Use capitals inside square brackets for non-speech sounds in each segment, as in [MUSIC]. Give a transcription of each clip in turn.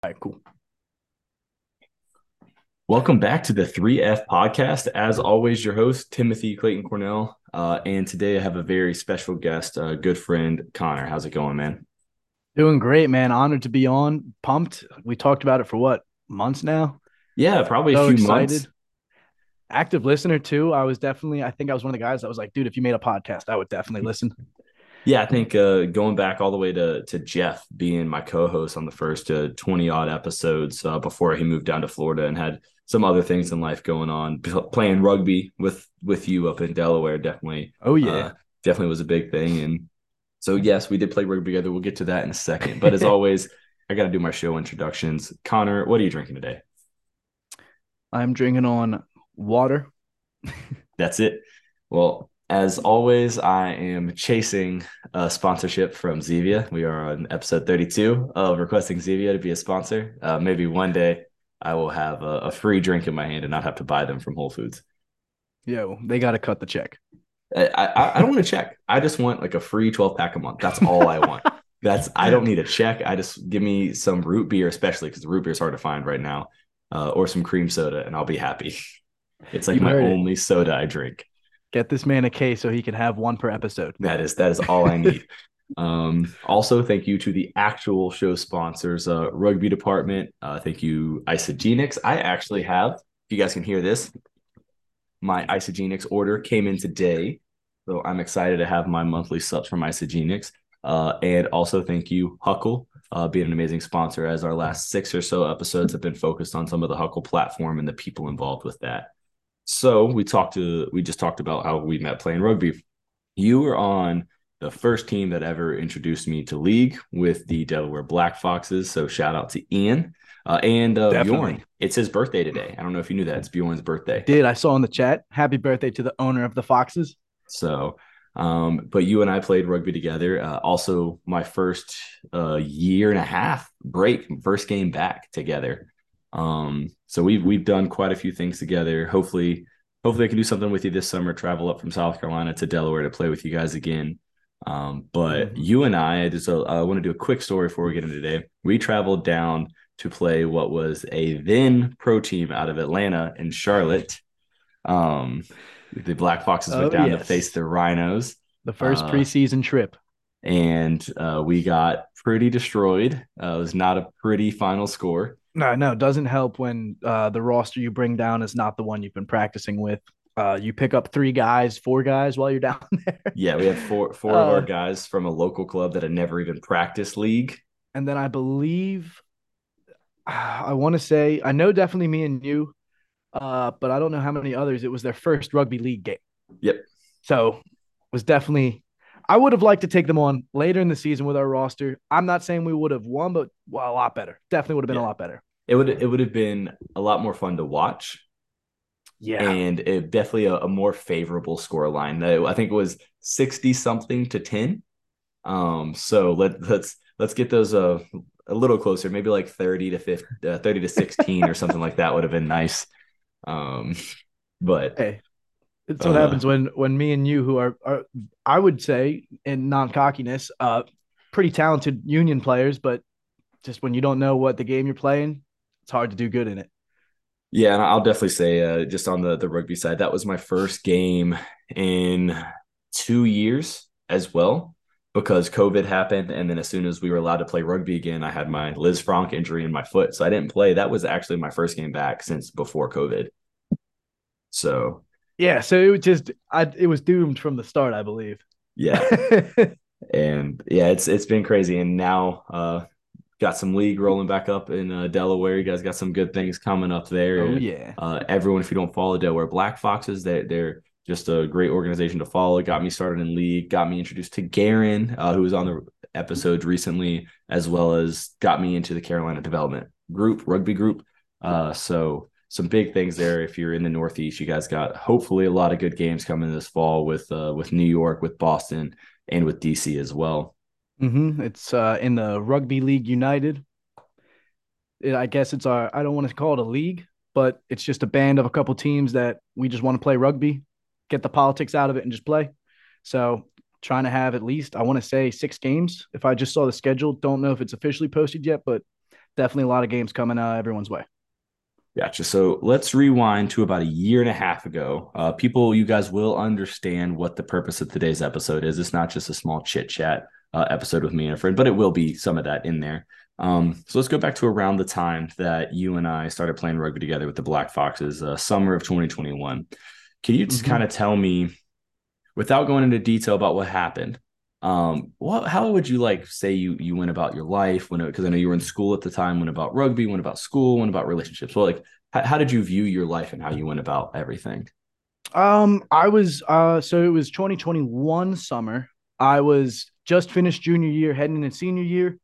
All right, cool. Welcome back to the 3F podcast. As always, your host, Timothy Clayton Cornell. Uh, and today I have a very special guest, a good friend, Connor. How's it going, man? Doing great, man. Honored to be on. Pumped. We talked about it for what, months now? Yeah, probably so a few excited. months. Active listener, too. I was definitely, I think I was one of the guys that was like, dude, if you made a podcast, I would definitely listen. Yeah, I think uh, going back all the way to to Jeff being my co-host on the first uh, twenty odd episodes uh, before he moved down to Florida and had some other things in life going on. Playing rugby with with you up in Delaware definitely. Oh yeah, uh, definitely was a big thing. And so yes, we did play rugby together. We'll get to that in a second. But as [LAUGHS] always, I got to do my show introductions. Connor, what are you drinking today? I'm drinking on water. That's it. Well, as always, I am chasing a sponsorship from Zevia. We are on episode 32 of requesting Zevia to be a sponsor. Uh, maybe one day I will have a, a, free drink in my hand and not have to buy them from Whole Foods. Yeah, they got to cut the check. I, I, I don't want to check. I just want like a free 12 pack a month. That's all I want. [LAUGHS] That's I don't need a check. I just give me some root beer, especially because root beer is hard to find right now, uh, or some cream soda, and I'll be happy. It's like you my only it. soda I drink. Get this man a case so he can have one per episode. That is that is all I need. [LAUGHS] Um, also, thank you to the actual show sponsors, uh, Rugby Department. Uh, thank you, Isagenix. I actually have, if you guys can hear this, my Isagenix order came in today. So I'm excited to have my monthly subs from Isagenix. Uh, and also thank you, Huckle, uh, being an amazing sponsor, as our last six or so episodes have been focused on some of the Huckle platform and the people involved with that. So we talked to, we just talked about how we met playing rugby. You were on the first team that ever introduced me to league with the Delaware Black Foxes. So shout out to Ian uh, and uh, Bjorn. It's his birthday today. I don't know if you knew that. It's Bjorn's birthday. Did I saw in the chat? Happy birthday to the owner of the Foxes. So, um, but you and I played rugby together. Uh, also, my first uh, year and a half break, first game back together. Um, so we've we've done quite a few things together. Hopefully, hopefully I can do something with you this summer. Travel up from South Carolina to Delaware to play with you guys again. Um, but mm-hmm. you and I, I just uh, I want to do a quick story before we get into today. We traveled down to play what was a then pro team out of Atlanta in Charlotte. Um, the Black Foxes oh, went down yes. to face the Rhinos. The first uh, preseason trip. And uh, we got pretty destroyed. Uh, it was not a pretty final score. No, no, it doesn't help when uh, the roster you bring down is not the one you've been practicing with uh, you pick up three guys, four guys while you're [LAUGHS] down there. Yeah, we had four four uh, of our uh, guys from a local club that had never even practiced league. And then I believe I want to say I know definitely me and you, uh, but I don't know how many others. It was their first rugby league game. Yep. So it was definitely I would have liked to take them on later in the season with our roster. I'm not saying we would have won, but well, a lot better. Definitely would have been yeah. a lot better. It would it would have been a lot more fun to watch yeah. And it, definitely a, a, more favorable score line. I think it was 60 something to 10. Um, so let, let's let's get those uh, a little closer, maybe like 30 to 50, uh, 30 to 16 or something like that would have been nice. Um, but hey, it's what uh, happens when when me and you, who are, are I would say in non cockiness, uh, pretty talented union players, but just when you don't know what the game you're playing, it's hard to do good in it. Yeah, and I'll definitely say uh, just on the the rugby side, that was my first game in two years as well because COVID happened, and then as soon as we were allowed to play rugby again, I had my Lisfranc injury in my foot, so I didn't play. That was actually my first game back since before COVID. So yeah, so it was just I it was doomed from the start, I believe. Yeah. [LAUGHS] and yeah, it's it's been crazy, and now uh, got some league rolling back up in uh, Delaware. You guys got some good things coming up there. Oh yeah. Uh, everyone, if you don't follow Delaware Black Foxes, they they're just a great organization to follow. Got me started in league. Got me introduced to Garen, uh, who was on the episodes recently, as well as got me into the Carolina Development Group, rugby group. Uh, so some big things there. If you're in the Northeast, you guys got hopefully a lot of good games coming this fall with uh, with New York, with Boston, and with DC as well. Mm-hmm. It's uh, in the Rugby League United. It, I guess it's our, I don't want to call it a league, but it's just a band of a couple teams that we just want to play rugby, get the politics out of it, and just play. So, trying to have at least, I want to say six games. If I just saw the schedule, don't know if it's officially posted yet, but definitely a lot of games coming uh, everyone's way. Gotcha. So let's rewind to about a year and a half ago. Uh, people, you guys will understand what the purpose of today's episode is. It's not just a small chit chat uh, episode with me and a friend, but it will be some of that in there. Um, so let's go back to around the time that you and I started playing rugby together with the Black Foxes, uh, summer of 2021. Can you just mm-hmm. kind of tell me, without going into detail about what happened, um what how would you like say you you went about your life when because i know you were in school at the time went about rugby went about school went about relationships well like how, how did you view your life and how you went about everything um i was uh so it was 2021 summer i was just finished junior year heading into senior year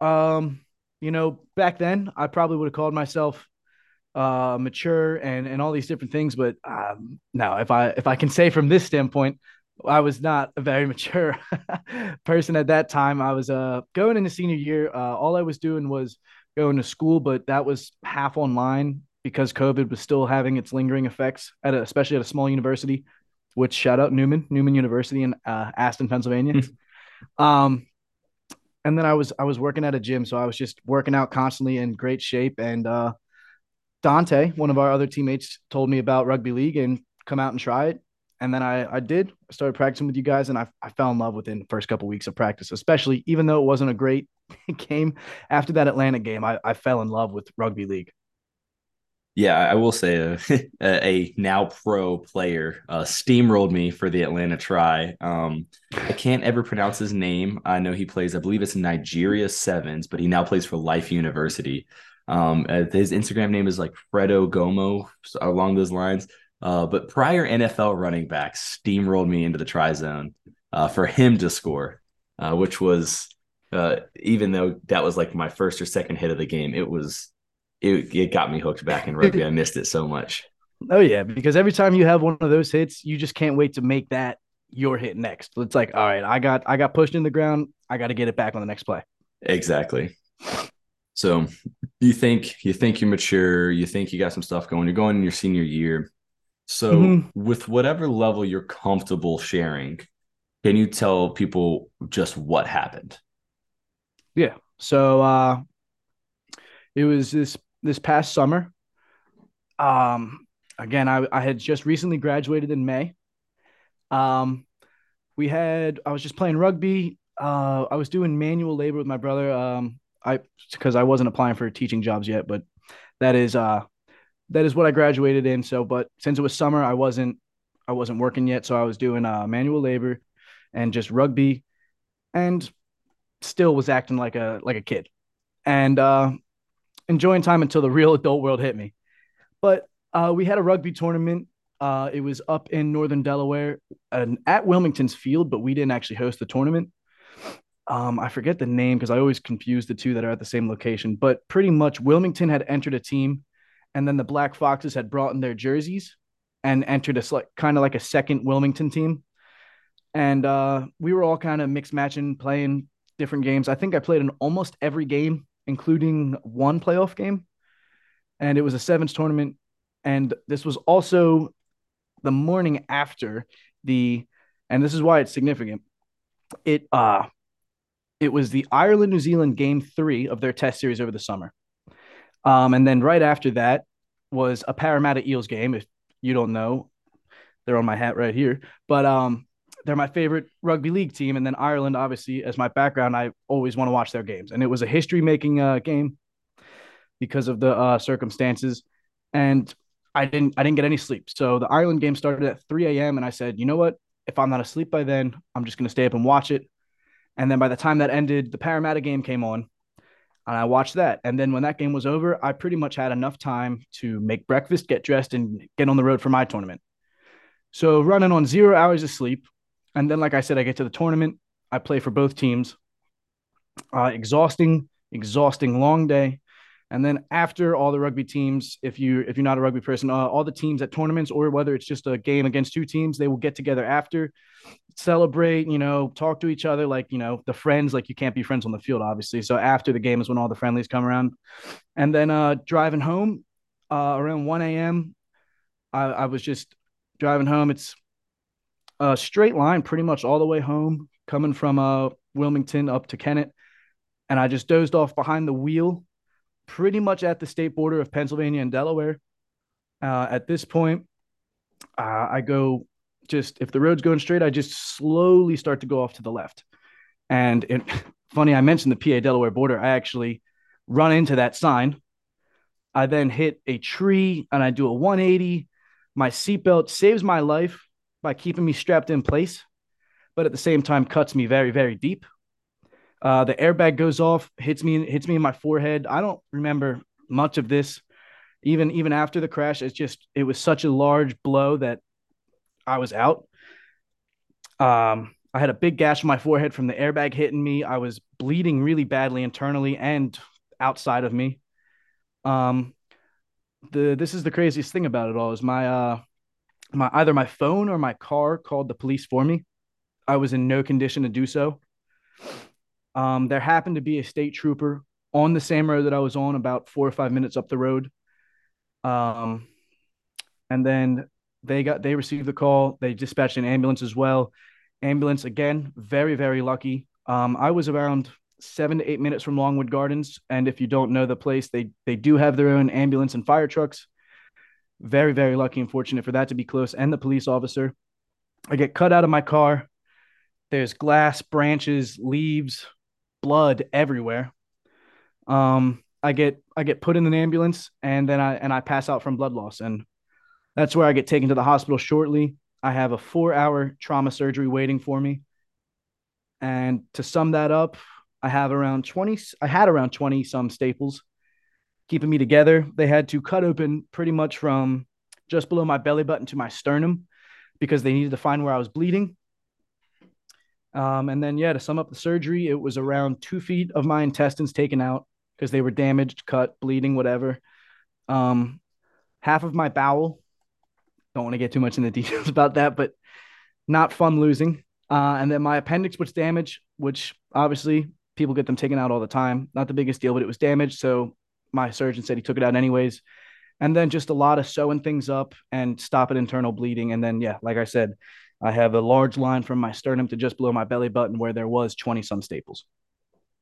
um you know back then i probably would have called myself uh mature and and all these different things but um now if i if i can say from this standpoint I was not a very [LAUGHS] mature person at that time. I was uh, going into senior year. Uh, all I was doing was going to school, but that was half online because COVID was still having its lingering effects at a, especially at a small university. Which shout out Neumann, Neumann University in uh, Aston, Pennsylvania. [LAUGHS] um, and then I was I was working at a gym, so I was just working out constantly in great shape. And uh, Dante, one of our other teammates, told me about rugby league and come out and try it and then I I did I started practicing with you guys and I I fell in love within the first couple weeks of practice especially even though it wasn't a great [LAUGHS] game after that Atlanta game I I fell in love with rugby league. Yeah, I will say [LAUGHS] a, a now pro player uh, steamrolled me for the Atlanta try. Um, I can't ever pronounce his name. I know he plays, I believe it's Nigeria Sevens, but he now plays for Life University. Um, uh, his Instagram name is like Fredo Gomo along those lines. Uh, but prior NFL running backs steamrolled me into the try zone uh, for him to score, uh, which was uh, even though that was like my first or second hit of the game, it was it, it got me hooked back in rugby. I missed it so much. Oh yeah, because every time you have one of those hits, you just can't wait to make that your hit next. It's like, all right, I got I got pushed in the ground. I got to get it back on the next play. Exactly. So you think you think you're mature, you think you got some stuff going. You're going in your senior year so, mm-hmm. with whatever level you're comfortable sharing, can you tell people just what happened? Yeah. So, uh, it was this this past summer. Um, again, I, I had just recently graduated in May. Um, we had I was just playing rugby. Uh, I was doing manual labor with my brother. Um, I because I wasn't applying for teaching jobs yet, but that is uh that is what I graduated in. So, but since it was summer, I wasn't I wasn't working yet, so I was doing uh, manual labor and just rugby, and still was acting like a like a kid, and uh, enjoying time until the real adult world hit me. But uh, we had a rugby tournament. Uh, it was up in northern Delaware and at Wilmington's field, but we didn't actually host the tournament. Um, I forget the name because I always confuse the two that are at the same location. But pretty much, Wilmington had entered a team and then the Black Foxes had brought in their jerseys and entered a kind of like a second Wilmington team. And uh, we were all kind of mixed matching, playing different games. I think I played in almost every game, including one playoff game. And it was a sevens tournament. And this was also the morning after the, and this is why it's significant. It uh it was the Ireland New Zealand game three of their test series over the summer. Um, and then right after that was a Parramatta Eels game. If you don't know, they're on my hat right here. But um, they're my favorite rugby league team. And then Ireland, obviously, as my background, I always want to watch their games. And it was a history making uh, game because of the uh, circumstances. And I didn't I didn't get any sleep. So the Ireland game started at 3 a.m. And I said, you know what? If I'm not asleep by then, I'm just gonna stay up and watch it. And then by the time that ended, the Parramatta game came on and I watched that. And then when that game was over, I pretty much had enough time to make breakfast, get dressed, and get on the road for my tournament. So running on zero hours of sleep. And then, like I said, I get to the tournament. I play for both teams. Uh, exhausting, exhausting, long day. And then after all the rugby teams, if you if you're not a rugby person, uh, all the teams at tournaments or whether it's just a game against two teams, they will get together after, celebrate, you know, talk to each other like you know the friends. Like you can't be friends on the field, obviously. So after the game is when all the friendlies come around, and then uh, driving home uh, around 1 a.m. I, I was just driving home. It's a straight line, pretty much all the way home, coming from uh, Wilmington up to Kennett, and I just dozed off behind the wheel pretty much at the state border of Pennsylvania and Delaware. Uh, at this point, uh, I go just if the road's going straight, I just slowly start to go off to the left. And it, [LAUGHS] funny, I mentioned the PA Delaware border. I actually run into that sign. I then hit a tree and I do a 180. My seatbelt saves my life by keeping me strapped in place, but at the same time cuts me very, very deep. Uh, the airbag goes off, hits me, hits me in my forehead. I don't remember much of this, even even after the crash. It's just it was such a large blow that I was out. Um, I had a big gash on my forehead from the airbag hitting me. I was bleeding really badly internally and outside of me. Um, the this is the craziest thing about it all is my uh my either my phone or my car called the police for me. I was in no condition to do so. Um, there happened to be a state trooper on the same road that I was on, about four or five minutes up the road. Um, and then they got they received the call. They dispatched an ambulance as well. Ambulance again, very very lucky. Um, I was around seven to eight minutes from Longwood Gardens, and if you don't know the place, they they do have their own ambulance and fire trucks. Very very lucky and fortunate for that to be close, and the police officer. I get cut out of my car. There's glass, branches, leaves, blood everywhere. Um, I get I get put in an ambulance and then I and I pass out from blood loss and that's where I get taken to the hospital shortly. I have a 4-hour trauma surgery waiting for me. And to sum that up, I have around 20 I had around 20 some staples keeping me together. They had to cut open pretty much from just below my belly button to my sternum because they needed to find where I was bleeding. Um, and then, yeah, to sum up the surgery, it was around two feet of my intestines taken out because they were damaged, cut, bleeding, whatever. Um, half of my bowel. Don't want to get too much into [LAUGHS] details about that, but not fun losing. Uh, and then my appendix was damaged, which obviously people get them taken out all the time. Not the biggest deal, but it was damaged. So my surgeon said he took it out anyways. And then just a lot of sewing things up and stopping internal bleeding. And then, yeah, like I said, I have a large line from my sternum to just below my belly button where there was 20 some staples.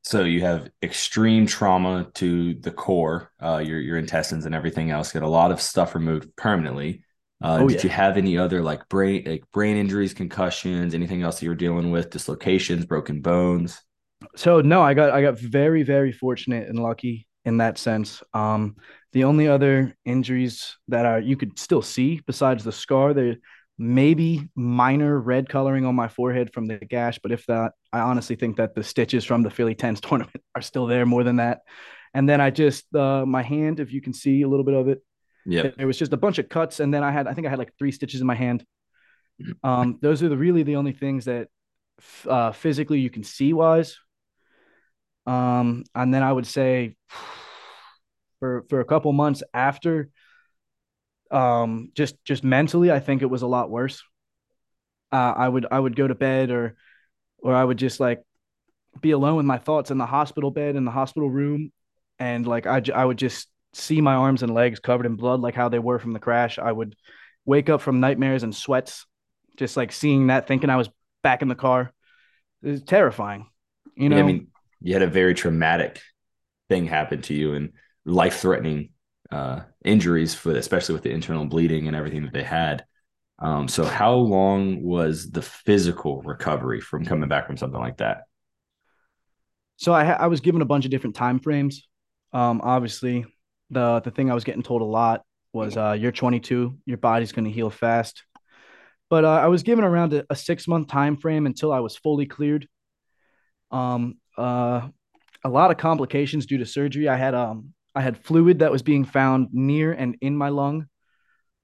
So you have extreme trauma to the core, uh, your your intestines and everything else. Get a lot of stuff removed permanently. Uh, oh, did yeah. you have any other like brain like brain injuries, concussions, anything else that you were dealing with, dislocations, broken bones? So no, I got I got very very fortunate and lucky in that sense. Um, the only other injuries that are you could still see besides the scar, there maybe minor red coloring on my forehead from the gash, but if that, I honestly think that the stitches from the Philly Tens [LAUGHS] tournament are still there more than that. And then I just uh, my hand, if you can see a little bit of it, yeah, it was just a bunch of cuts, and then I had I think I had like three stitches in my hand. Um, those are the really the only things that uh, physically you can see wise. Um, and then I would say for for a couple months after um just just mentally i think it was a lot worse. Uh, i would i would go to bed or or i would just like be alone with my thoughts in the hospital bed in the hospital room. And like i, I would just see my arms and legs covered in blood like how they were from the crash. I would wake up from nightmares and sweats just like seeing that thinking i was back in the car. It was terrifying you know yeah, i mean you had a very traumatic thing happen to you and life threatening uh, injuries for especially with the internal bleeding and everything that they had. Um, so how long was the physical recovery from coming back from something like that? So I, I was given a bunch of different time frames. Um, obviously, the the thing I was getting told a lot was uh, you're 22, your body's going to heal fast. But uh, I was given around a, a, six month time frame until I was fully cleared. Um, uh, a lot of complications due to surgery. I had um I had fluid that was being found near and in my lung,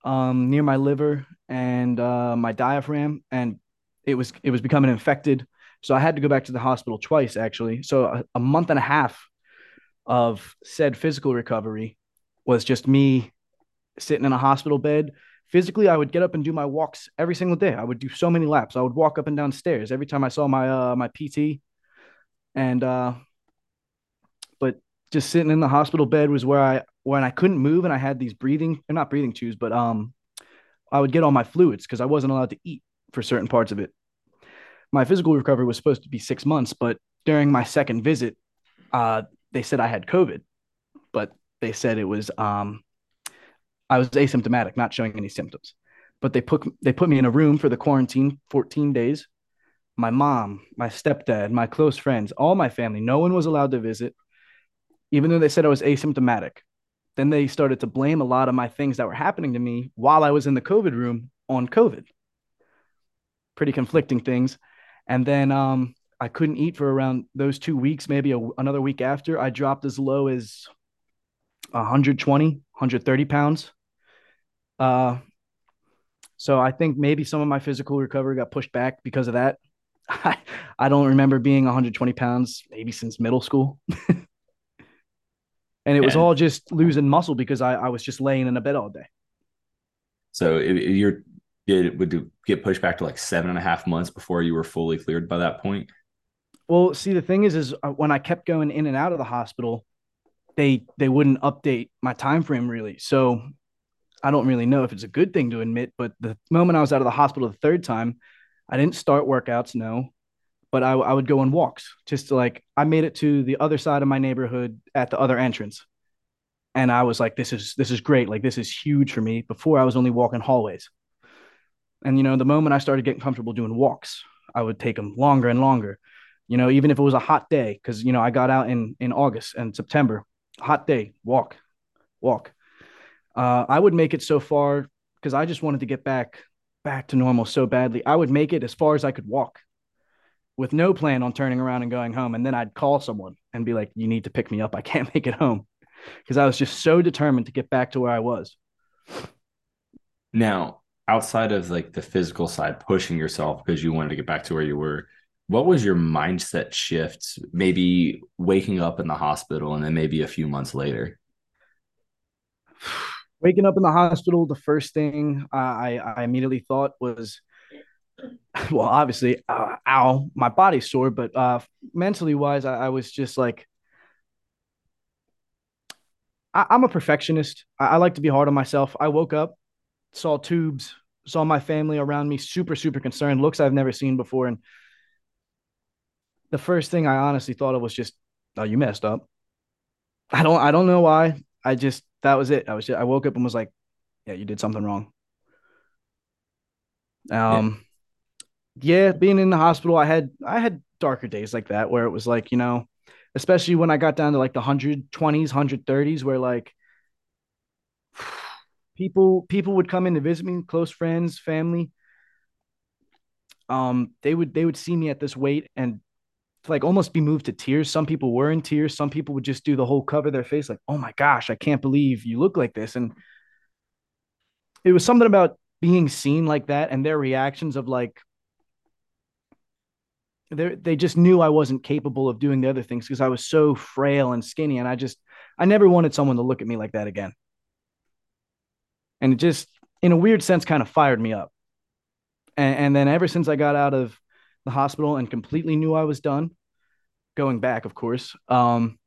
um, near my liver and uh, my diaphragm, and it was it was becoming infected. So I had to go back to the hospital twice, actually. So a, a month and a half of said physical recovery was just me sitting in a hospital bed. Physically, I would get up and do my walks every single day. I would do so many laps. I would walk up and down stairs every time I saw my uh, my PT, and uh, but just sitting in the hospital bed was where I when I couldn't move and I had these breathing, or not breathing tubes, but um, I would get all my fluids because I wasn't allowed to eat for certain parts of it. My physical recovery was supposed to be six months, but during my second visit, uh, they said I had COVID. but they said it was um I was asymptomatic, not showing any symptoms. But they put they put me in a room for the quarantine, 14 days. My mom, my stepdad, my close friends, all my family, no one was allowed to visit, even though they said I was asymptomatic. Then they started to blame a lot of my things that were happening to me while I was in the COVID room on COVID. Pretty conflicting things. And then um, I couldn't eat for around those two weeks, maybe a, another week after. I dropped as low as 120, 130 pounds. Uh, so I think maybe some of my physical recovery got pushed back because of that. I, I don't remember being 120 pounds maybe since middle school. [LAUGHS] and it was all just losing muscle because I, I was just laying in a bed all day. So you're it would get pushed back to like seven and a half months before you were fully cleared by that point. Well, see, the thing is, is uh, when I kept going in and out of the hospital, they they wouldn't update my time frame really. So I don't really know if it's a good thing to admit, but the moment I was out of the hospital the third time, I didn't start workouts, no, but I, I would go on walks just to like I made it to the other side of my neighborhood at the other entrance, and I was like, this is this is great, like this is huge for me. Before I was only walking hallways, and you know the moment I started getting comfortable doing walks, I would take them longer and longer. You know, even if it was a hot day, because you know I got out in in August and September, hot day, walk, walk. Uh, I would make it so far because I just wanted to get back back to normal so badly. I would make it as far as I could walk with no plan on turning around and going home. And then I'd call someone and be like, you need to pick me up. I can't make it home because I was just so determined to get back to where I was. Now, outside of like the physical side, pushing yourself because you wanted to get back to where you were, what was your mindset shift maybe waking up in the hospital and then maybe a few months later waking up in the hospital the first thing i i immediately thought was [LAUGHS] well obviously uh, ow my body's sore but uh mentally wise i, I was just like I, am a perfectionist I, I like to be hard on myself i woke up saw tubes saw my family around me super super concerned looks i've never seen before and the first thing I honestly thought of was just, oh, you messed up. I don't I don't know why. I just that was it. I was just, I woke up and was like, yeah, you did something wrong. Um yeah. yeah, being in the hospital, I had I had darker days like that where it was like, you know, especially when I got down to like the 120s, 130s where like [SIGHS] people people would come in to visit me, close friends, family. Um, they would they would see me at this weight and like almost be moved to tears. Some people were in tears. Some people would just do the whole cover their face, like, oh my gosh, I can't believe you look like this. And it was something about being seen like that and their reactions of like, they they just knew I wasn't capable of doing the other things because I was so frail and skinny. And I just, I never wanted someone to look at me like that again. And it just, in a weird sense, kind of fired me up. And, and then ever since I got out of the hospital and completely knew I was done. Going back, of course. Um,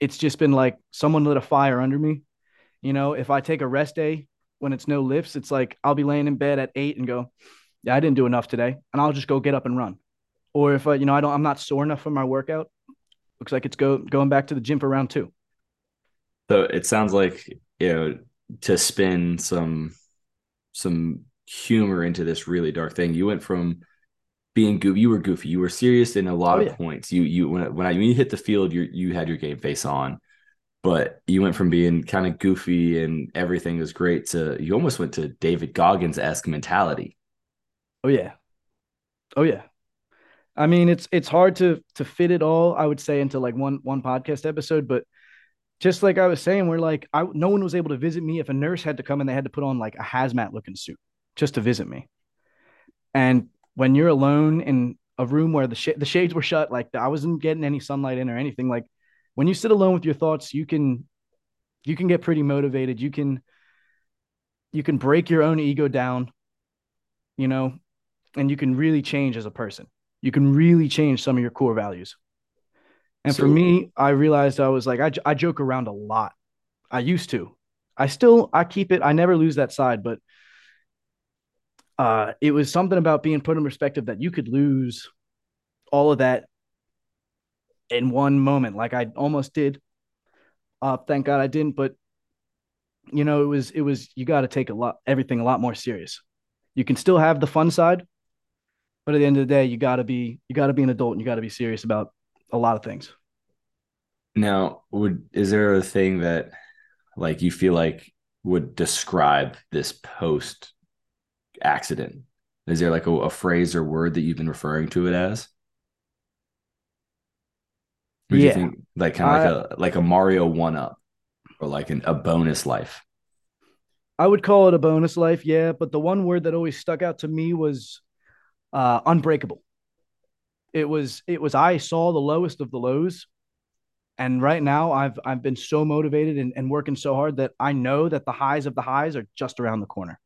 it's just been like someone lit a fire under me. You know, if I take a rest day when it's no lifts, it's like I'll be laying in bed at eight and go, Yeah, I didn't do enough today. And I'll just go get up and run. Or if I, you know, I don't I'm not sore enough for my workout, looks like it's go going back to the gym for round two. So it sounds like, you know, to spin some some humor into this really dark thing, you went from being goofy. You were goofy. You were serious in a lot oh, of yeah. points. You you when when, I, when you hit the field, you you had your game face on, but you went from being kind of goofy and everything was great to you almost went to David Goggins esque mentality. Oh yeah, oh yeah. I mean, it's it's hard to to fit it all. I would say into like one one podcast episode, but just like I was saying, we're like I no one was able to visit me if a nurse had to come and they had to put on like a hazmat looking suit just to visit me. And when you're alone in a room where the sh- the shades were shut, like I wasn't getting any sunlight in or anything. Like when you sit alone with your thoughts, you can you can get pretty motivated. You can you can break your own ego down, you know, and you can really change as a person. You can really change some of your core values. And so, for me, I realized I was like I I joke around a lot. I used to. I still I keep it. I never lose that side, but uh, it was something about being put in perspective that you could lose all of that in one moment, like I almost did Uh, thank God I didn't, but you know, it was it was you got to take a lot everything a lot more serious. You can still have the fun side, but at the end of the day, you got to be you got to be an adult and you got to be serious about a lot of things. Now, would is there a thing that like you feel like would describe this post accident? Is there like a, a, phrase or word that you've been referring to it as? Would yeah. you think like kind of like a like a Mario one up or like an, a bonus life? I would call it a bonus life, yeah. But the one word that always stuck out to me was uh, unbreakable. It was it was I saw the lowest of the lows and right now, I've I've been so motivated and, and working so hard that I know that the highs of the highs are just around the corner.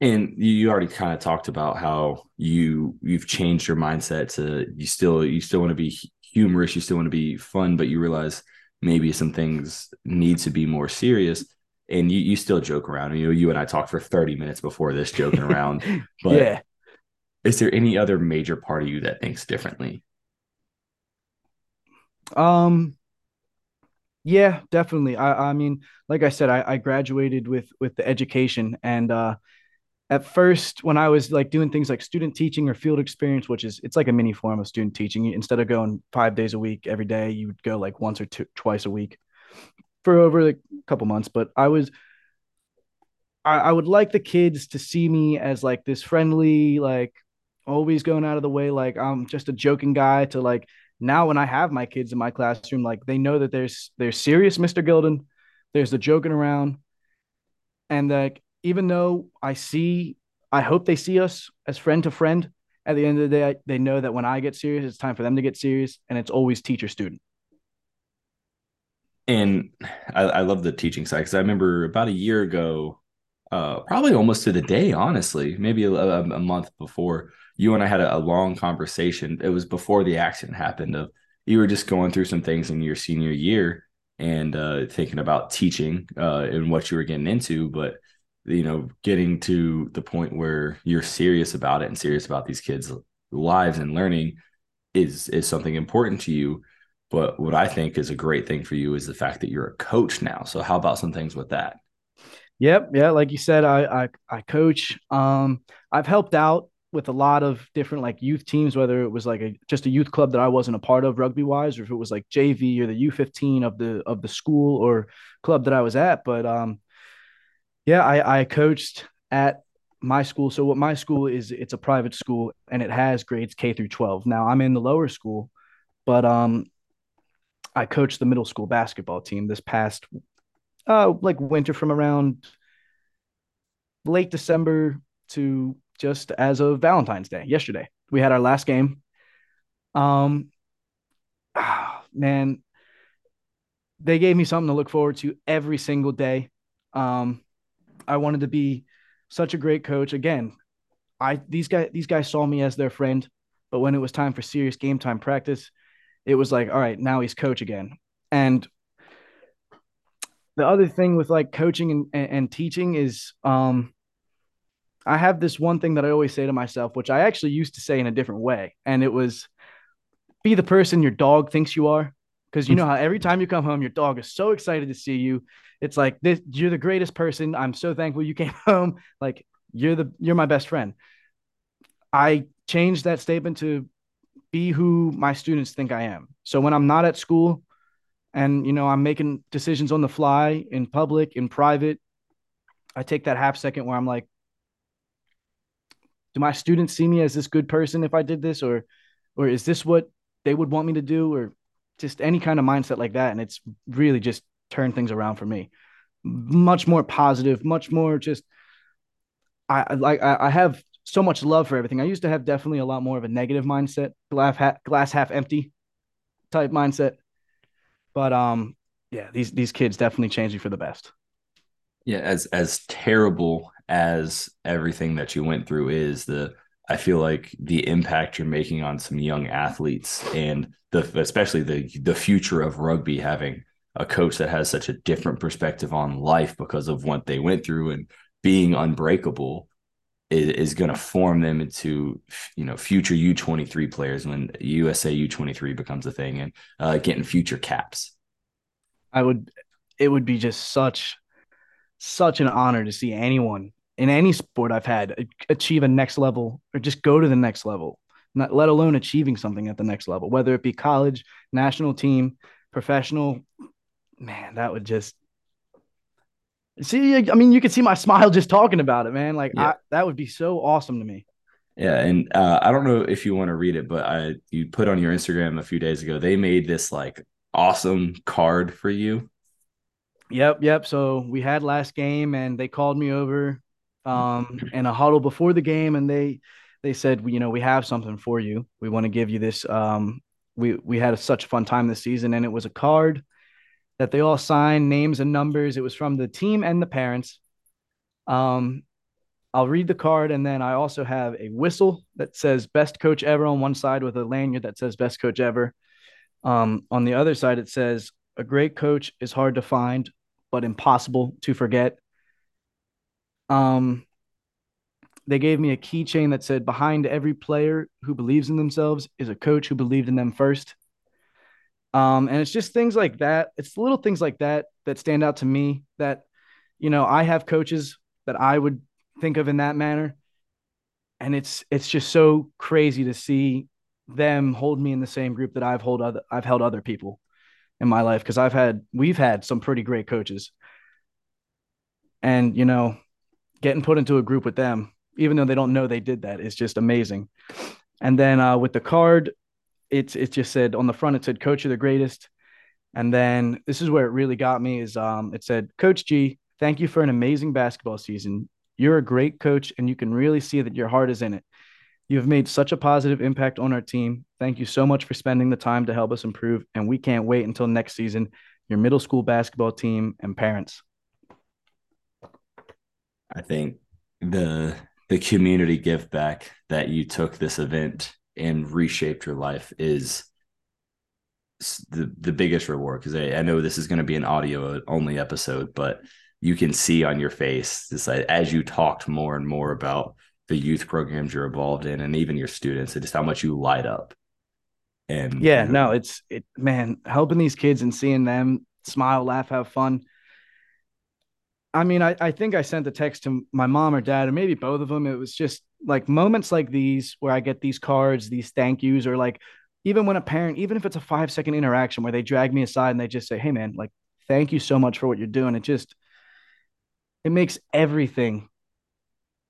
And you already kind of talked about how you you've changed your mindset to you still you still want to be humorous, you still want to be fun, but you realize maybe some things need to be more serious. And you you still joke around. You know, you and I talked for 30 minutes before this joking around. [LAUGHS] But yeah. is there any other major part of you that thinks differently? Um, yeah, definitely. I, I mean, like I said, I, I graduated with with the education, and uh, at first, when I was like doing things like student teaching or field experience, which is it's like a mini form of student teaching. Instead of going five days a week every day, you would go like once or two, twice a week for over like a couple months. But I was I, I would like the kids to see me as like this friendly, like always going out of the way, like I'm just a joking guy to like now when I have my kids in my classroom, like they know that there's there's serious Mr. Gilden, there's the joking around, and like even though I see, I hope they see us as friend to friend. At the end of the day, they know that when I get serious, it's time for them to get serious, and it's always teacher student. And I, I love the teaching side because I remember about a year ago, uh, probably almost to the day, honestly, maybe a, a month before you and I had a, a long conversation. It was before the accident happened. Of you were just going through some things in your senior year and uh, thinking about teaching uh, and what you were getting into, but you know, getting to the point where you're serious about it and serious about these kids' lives and learning is is something important to you. But what I think is a great thing for you is the fact that you're a coach now. So how about some things with that? Yep, yeah, like you said, I I, I coach. Um, I've helped out with a lot of different like youth teams, whether it was like a just a youth club that I wasn't a part of rugby wise, or if it was like JV or the U15 of the of the school or club that I was at. But um, yeah, I, I coached at my school. So what my school is, it's a private school and it has grades K through 12. Now I'm in the lower school, but um, I coached the middle school basketball team this past uh like winter from around late December to just as of Valentine's Day, yesterday. We had our last game. Um, [SIGHS] man, they gave me something to look forward to every single day. Um, I wanted to be such a great coach. Again, I these guys these guys saw me as their friend, but when it was time for serious game time practice, it was like, all right, now he's coach again. And the other thing with like coaching and, and, teaching is um I have this one thing that I always say to myself, which I actually used to say in a different way. And it was be the person your dog thinks you are. Because you mm. know how every time you come home, your dog is so excited to see you. It's like this, you're the greatest person. I'm so thankful you [LAUGHS] came home. Like you're the you're my best friend. I changed that statement to be who my students think I am. So when I'm not at school and you know I'm making decisions on the fly in public, in private, I take that half second where I'm like, do my students see me as this good person if I did this, or or is this what they would want me to do, or just any kind of mindset like that? And it's really just turned things around for me. Much more positive, much more just. I like I have so much love for everything. I used to have definitely a lot more of a negative mindset, glass half, glass half empty type mindset. But um, yeah, these these kids definitely changed me for the best. Yeah, as as terrible as everything that you went through is the I feel like the impact you're making on some young athletes and the especially the the future of rugby having a coach that has such a different perspective on life because of what they went through and being unbreakable is, is going to form them into you know future U23 players when USA U23 becomes a thing and uh, getting future caps. I would it would be just such such an honor to see anyone in any sport I've had achieve a next level or just go to the next level, not let alone achieving something at the next level, whether it be college, national team, professional. Man, that would just see. I mean, you could see my [LAUGHS] smile just talking about it, man. Like yeah. I, that would be so awesome to me. Yeah, and uh, I don't know if you want to read it, but I you put on your Instagram a few days ago. They made this like awesome card for you. Yep, yep. So we had last game, and they called me over um, in a huddle before the game, and they they said, you know, we have something for you. We want to give you this. Um, we we had a, such a fun time this season, and it was a card that they all signed, names and numbers. It was from the team and the parents. Um, I'll read the card, and then I also have a whistle that says "Best Coach Ever" on one side with a lanyard that says "Best Coach Ever." Um, on the other side, it says, "A great coach is hard to find, but impossible to forget." Um, they gave me a keychain that said, "Behind every player who believes in themselves is a coach who believed in them first. Um, and it's just things like that. It's little things like that that stand out to me. That you know, I have coaches that I would think of in that manner, and it's it's just so crazy to see them hold me in the same group that I've hold other I've held other people in my life because I've had we've had some pretty great coaches. And you know, getting put into a group with them, even though they don't know they did that, is just amazing. And then uh, with the card, it's it just said on the front it said coach of the greatest. And then this is where it really got me is um it said Coach G, thank you for an amazing basketball season. You're a great coach and you can really see that your heart is in it. You have made such a positive impact on our team. Thank you so much for spending the time to help us improve. And we can't wait until next season, your middle school basketball team and parents. I think the the community give back that you took this event and reshaped your life is the the biggest reward. Because I, I know this is going to be an audio only episode, but you can see on your face this as you talked more and more about the youth programs you're involved in and even your students and just how much you light up. And yeah you know, no it's it man helping these kids and seeing them smile laugh have fun i mean I, I think i sent the text to my mom or dad or maybe both of them it was just like moments like these where i get these cards these thank yous or like even when a parent even if it's a five second interaction where they drag me aside and they just say hey man like thank you so much for what you're doing. It just it makes everything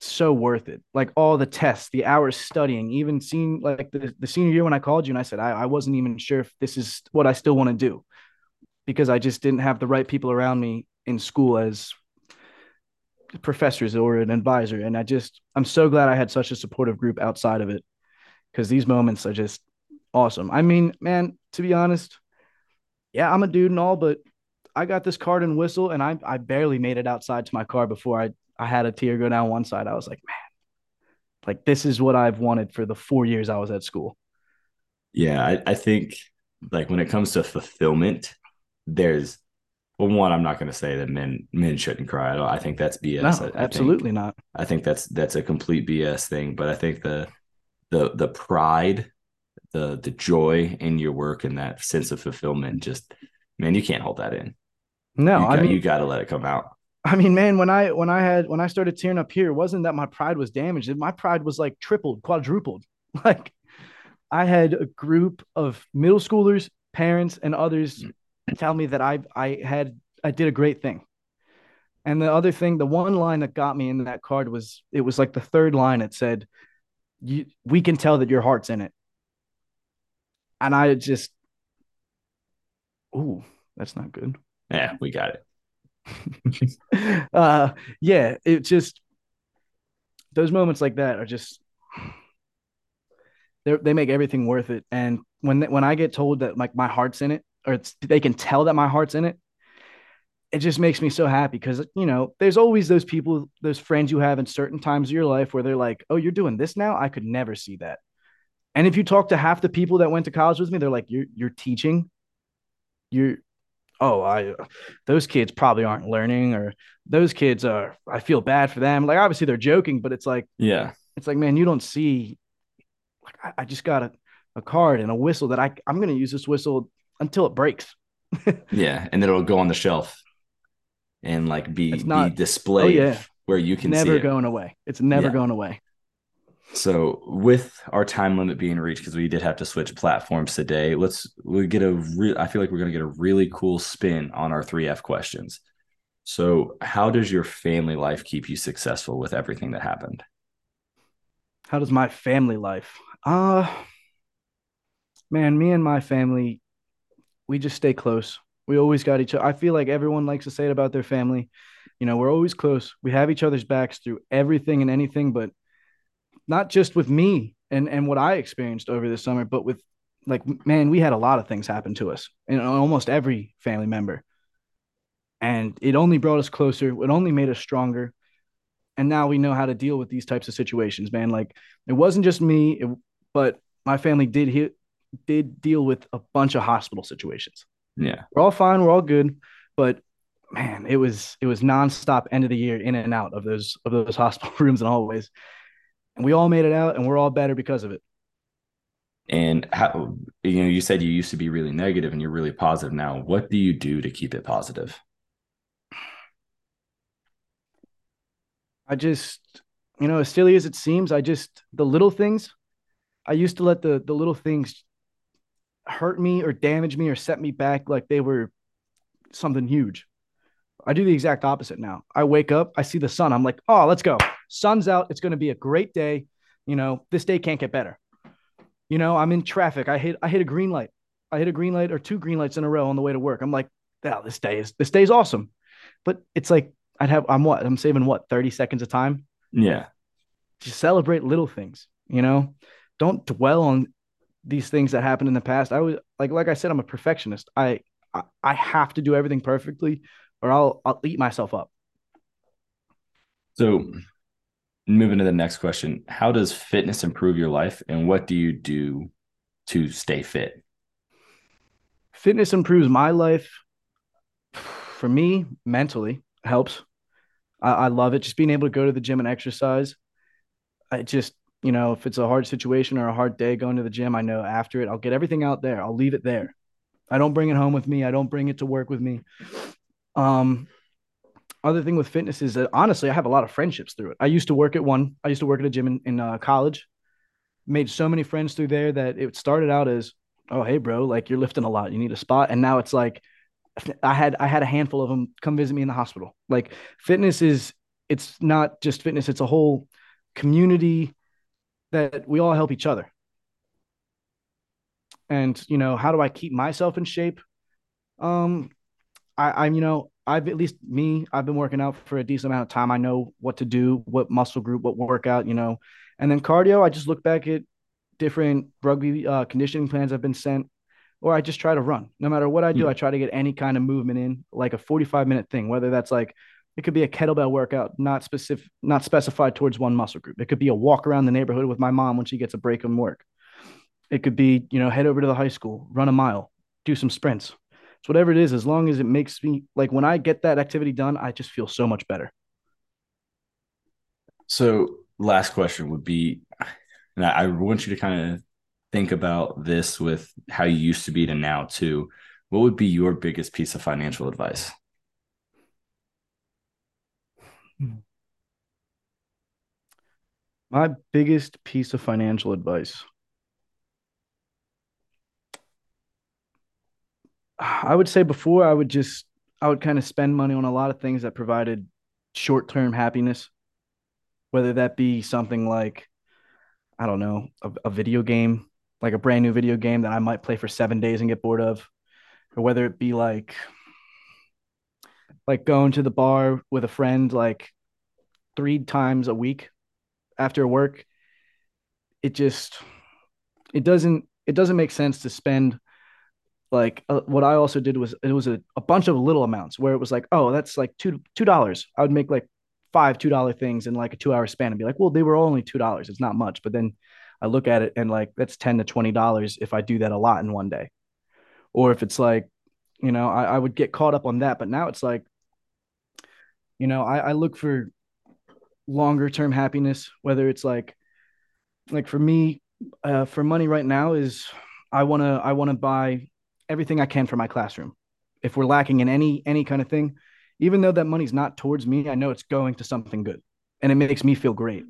so worth it. Like all the tests, the hours studying, even seeing like the, the senior year when I called you and I said, I, I wasn't even sure if this is what I still want to do. Because I just didn't have the right people around me in school as professors or an advisor. And I just, I'm so glad I had such a supportive group outside of it because these moments are just awesome. I mean, man, to be honest, yeah, I'm a dude and all, but I got this card and whistle and I, I barely made it outside to my car before I I had a tear go down one side. I was like, man, like this is what I've wanted for the four years I was at school. Yeah, I, I think like when it comes to fulfillment, there's well, one, I'm not going to say that men men shouldn't cry. I, I think that's BS. No, I, I absolutely think, not. I think that's that's a complete BS thing. But I think the the the pride, the the joy in your work and that sense of fulfillment, just man, you can't hold that in. No, you got, I mean, you got to let it come out. I mean, man, when I when I had when I started tearing up here, it wasn't that my pride was damaged. My pride was like tripled, quadrupled. [LAUGHS] Like I had a group of middle schoolers, parents, and others mm. Tell me that I I had I did a great thing. And the other thing, the one line that got me in that card was it was like the third line. It said, "You we can tell that your heart's in it." And I just, ooh, that's not good. Yeah, we got it. [LAUGHS] uh, yeah, it just those moments like that are just they they make everything worth it. And when when I get told that like my heart's in it, or it's they can tell that my heart's in it, it just makes me so happy because you know there's always those people, those friends you have in certain times of your life where they're like, "Oh, you're doing this now? I could never see that." And if you talk to half the people that went to college with me, they're like, "You're you're teaching, you're oh, I those kids probably aren't learning or those kids are I feel bad for them. Like obviously they're joking, but it's like yeah, it's like man, you don't see like I, I just got a, a card and a whistle that I I'm gonna use this whistle until it breaks. [LAUGHS] yeah, and then it'll go on the shelf and like be It's not- be displayed oh, yeah. where you can see never it. going away. It's never Yeah. going away. So with our time limit being reached, because we did have to switch platforms today, let's we get a real. I feel like we're gonna get a really cool spin on our three F questions. So, how does your family life keep you successful with everything that happened? How does my family life? Uh man, me and my family, we just stay close. We always got each other. I feel like everyone likes to say it about their family. You know, we're always close. We have each other's backs through everything and anything, but not just with me and and what I experienced over this summer, but with like man, we had a lot of things happen to us and almost every family member. And it only brought us closer. It only made us stronger. And now we know how to deal with these types of situations, man. Like it wasn't just me, it, but my family did hit did deal with a bunch of hospital situations. Yeah, We're all fine, we're all good, but man, it was it was nonstop end of the year in and out of those of those [LAUGHS] hospital rooms and hallways. And we all made it out and we're all better because of it. and how you know you said you used to be really negative and you're really positive now. What do you do to keep it positive? I just, you know, as silly as it seems, I just the little things, I used to let the the little things hurt me or damage me or set me back like they were something huge. I do the exact opposite now. I wake up, I see the sun, I'm like, "Oh, let's go. Sun's out. It's going to be a great day. You know, this day can't get better." You know, I'm in traffic. I hit I hit a green light. I hit a green light or two green lights in a row on the way to work. I'm like, "Yeah, this day is this day's awesome." But it's like I'd have I'm what? I'm saving what? 30 seconds of time Yeah, just celebrate little things you know don't dwell on these things that happened in the past i was like like i said i'm a perfectionist. I i, I have to do everything perfectly or i'll i'll eat myself up. So, moving to the next question How does fitness improve your life, and what do you do to stay fit? fitness improves my life for me mentally helps. I, I love it. Just being able to go to the gym and exercise i just you know if it's a hard situation or a hard day going to the gym i know after it i'll get everything out there. I'll leave it there. I don't bring it home with me. I don't bring it to work with me. Um other thing with fitness is that honestly i have a lot of friendships through it. I used to work at one i used to work at a gym in, in uh, college. Made so many friends through there that it started out as oh hey bro like you're lifting a lot. You need a spot. And now it's like i had i had a handful of them come visit me in the hospital. Like fitness is it's not just fitness it's a whole community that we all help each other. And you know how do i keep myself in shape? Um i i'm you know i've at least me i've been working out for a decent amount of time. I know what to do what muscle group what workout you know. And then cardio i just look back at different rugby uh, conditioning plans i've been sent or i just try to run. No matter what i do Hmm. i try to get any kind of movement in like a 45 minute thing whether that's like it could be a kettlebell workout not specific not specified towards one muscle group it could be a walk around the neighborhood with my mom when she gets a break from work it could be you know head over to the high school run a mile do some sprints it's whatever it is as long as it makes me like when i get that activity done i just feel so much better So, last question would be, and I, I want you to kind of think about this with how you used to be to now too. What would be your biggest piece of financial advice? My biggest piece of financial advice. I would say before i would just i would kind of spend money on a lot of things that provided short-term happiness whether that be something like i don't know a, a video game like a brand new video game that i might play for seven days and get bored of or whether it be like like going to the bar with a friend like three times a week after work it just it doesn't it doesn't make sense to spend like uh, what i also did was it was a, a bunch of little amounts where it was like oh that's like two two dollars. I would make like five two dollar things in like a two hour span and be like well they were only two dollars. It's not much. But then i look at it and like that's 10 to 20 dollars if i do that a lot in one day. Or if it's like You know, I, I would get caught up on that. But now it's like, you know, I, I look for longer term happiness, whether it's like, like for me, uh, for money right now is I want to, I want to buy everything I can for my classroom. If we're lacking in any, any kind of thing, even though that money's not towards me, I know it's going to something good and it makes me feel great.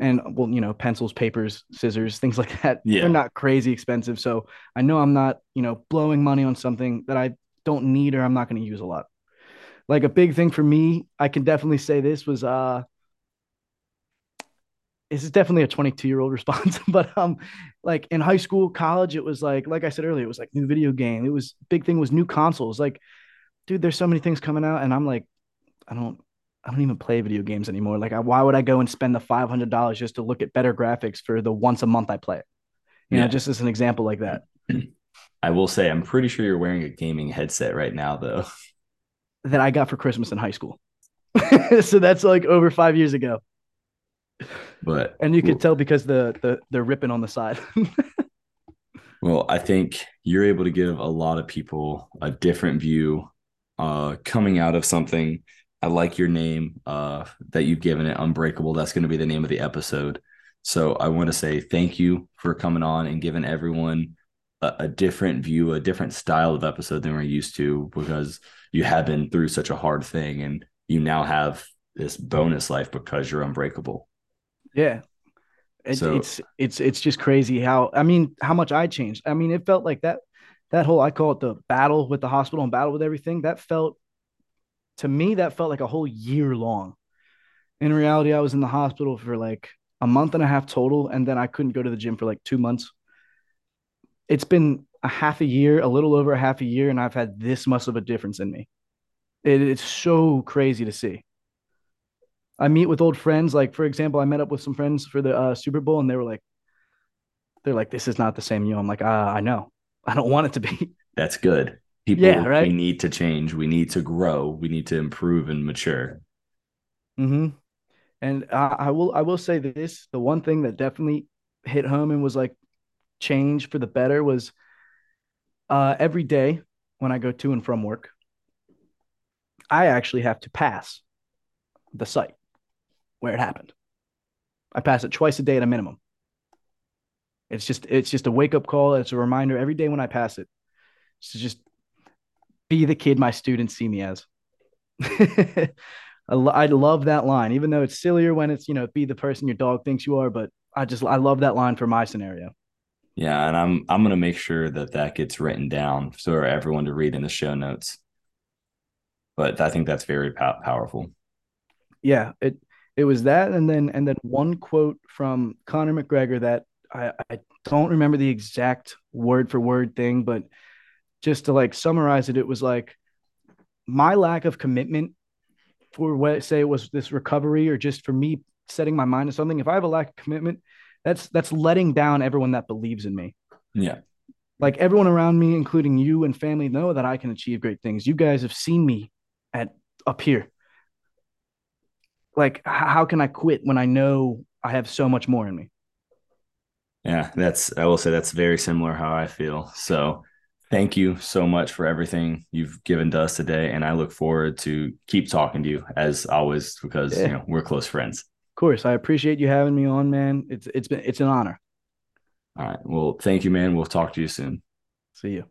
And well, you know, pencils, papers, scissors, things like that. Yeah. They're not crazy expensive. So I know I'm not, you know, blowing money on something that I don't need or I'm not going to use a lot. Like a big thing for me, I can definitely say this was uh this is definitely a 22 year old [LAUGHS] response, but um like in high school, college, it was like like I said earlier, it was like new video game. It was big thing was new consoles. Like, dude, there's so many things coming out, and I'm like, I don't I don't even play video games anymore. Like, I, why would I go and spend the five hundred dollars just to look at better graphics for the once a month I play it? You Yeah. know, just as an example like that. [CLEARS THROAT] I will say, I'm pretty sure you're wearing a gaming headset right now, though. [LAUGHS] that I got for Christmas in high school. [LAUGHS] so that's like over five years ago, But and you well, could tell because the the they're ripping on the side. [LAUGHS] well, I think you're able to give a lot of people a different view uh, coming out of something. I like your name uh, that you've given it, Unbreakable. That's going to be the name of the episode. So I want to say thank you for coming on and giving everyone a, a different view, a different style of episode than we're used to because you have been through such a hard thing and you now have this bonus life because you're unbreakable. yeah, it, So- it's it's it's just crazy how I mean how much I changed. I mean, it felt like that that whole I call it the battle with the hospital and battle with everything. That felt to me that felt like a whole year long. In reality, I was in the hospital for like a month and a half total, and then I couldn't go to the gym for like two months. It's been a half a year, a little over a half a year, and I've had this much of a difference in me. It, it's so crazy to see. I meet with old friends, like for example, I met up with some friends for the uh, Super Bowl, and they were like, "They're like, this is not the same you." I'm like, uh, I know, I don't want it to be. [LAUGHS] That's good. People, Yeah, right? we need to change. We need to grow. We need to improve and mature. hmm And I, I will I will say this: the one thing that definitely hit home and was like change for the better was uh, every day when I go to and from work, I actually have to pass the site where it happened. I pass it twice a day at a minimum. It's just it's just a wake up call. It's a reminder every day when I pass it to just be the kid my students see me as. [LAUGHS] I, lo- I love that line, even though it's sillier when it's you know be the person your dog thinks you are. But I just I love that line for my scenario. Yeah, and I'm I'm gonna make sure that that gets written down for everyone to read in the show notes. But I think that's very pow- powerful. Yeah, it it was that, and then and then one quote from Conor McGregor that I I don't remember the exact word for word thing, but just to like summarize it, it was like my lack of commitment for what say it was this recovery or just for me setting my mind to something. If I have a lack of commitment, that's that's letting down everyone that believes in me. Yeah, like everyone around me, including you and family, know that I can achieve great things. You guys have seen me at up here. Like, how can I quit when I know I have so much more in me? yeah. That's I will say that's very similar how I feel. So thank you so much for everything you've given to us today, and I look forward to keep talking to you as always because Yeah. you know we're close friends. Of course, I appreciate you having me on, man. It's it's been it's an honor. All right. Well, thank you, man. We'll talk to you soon. See you.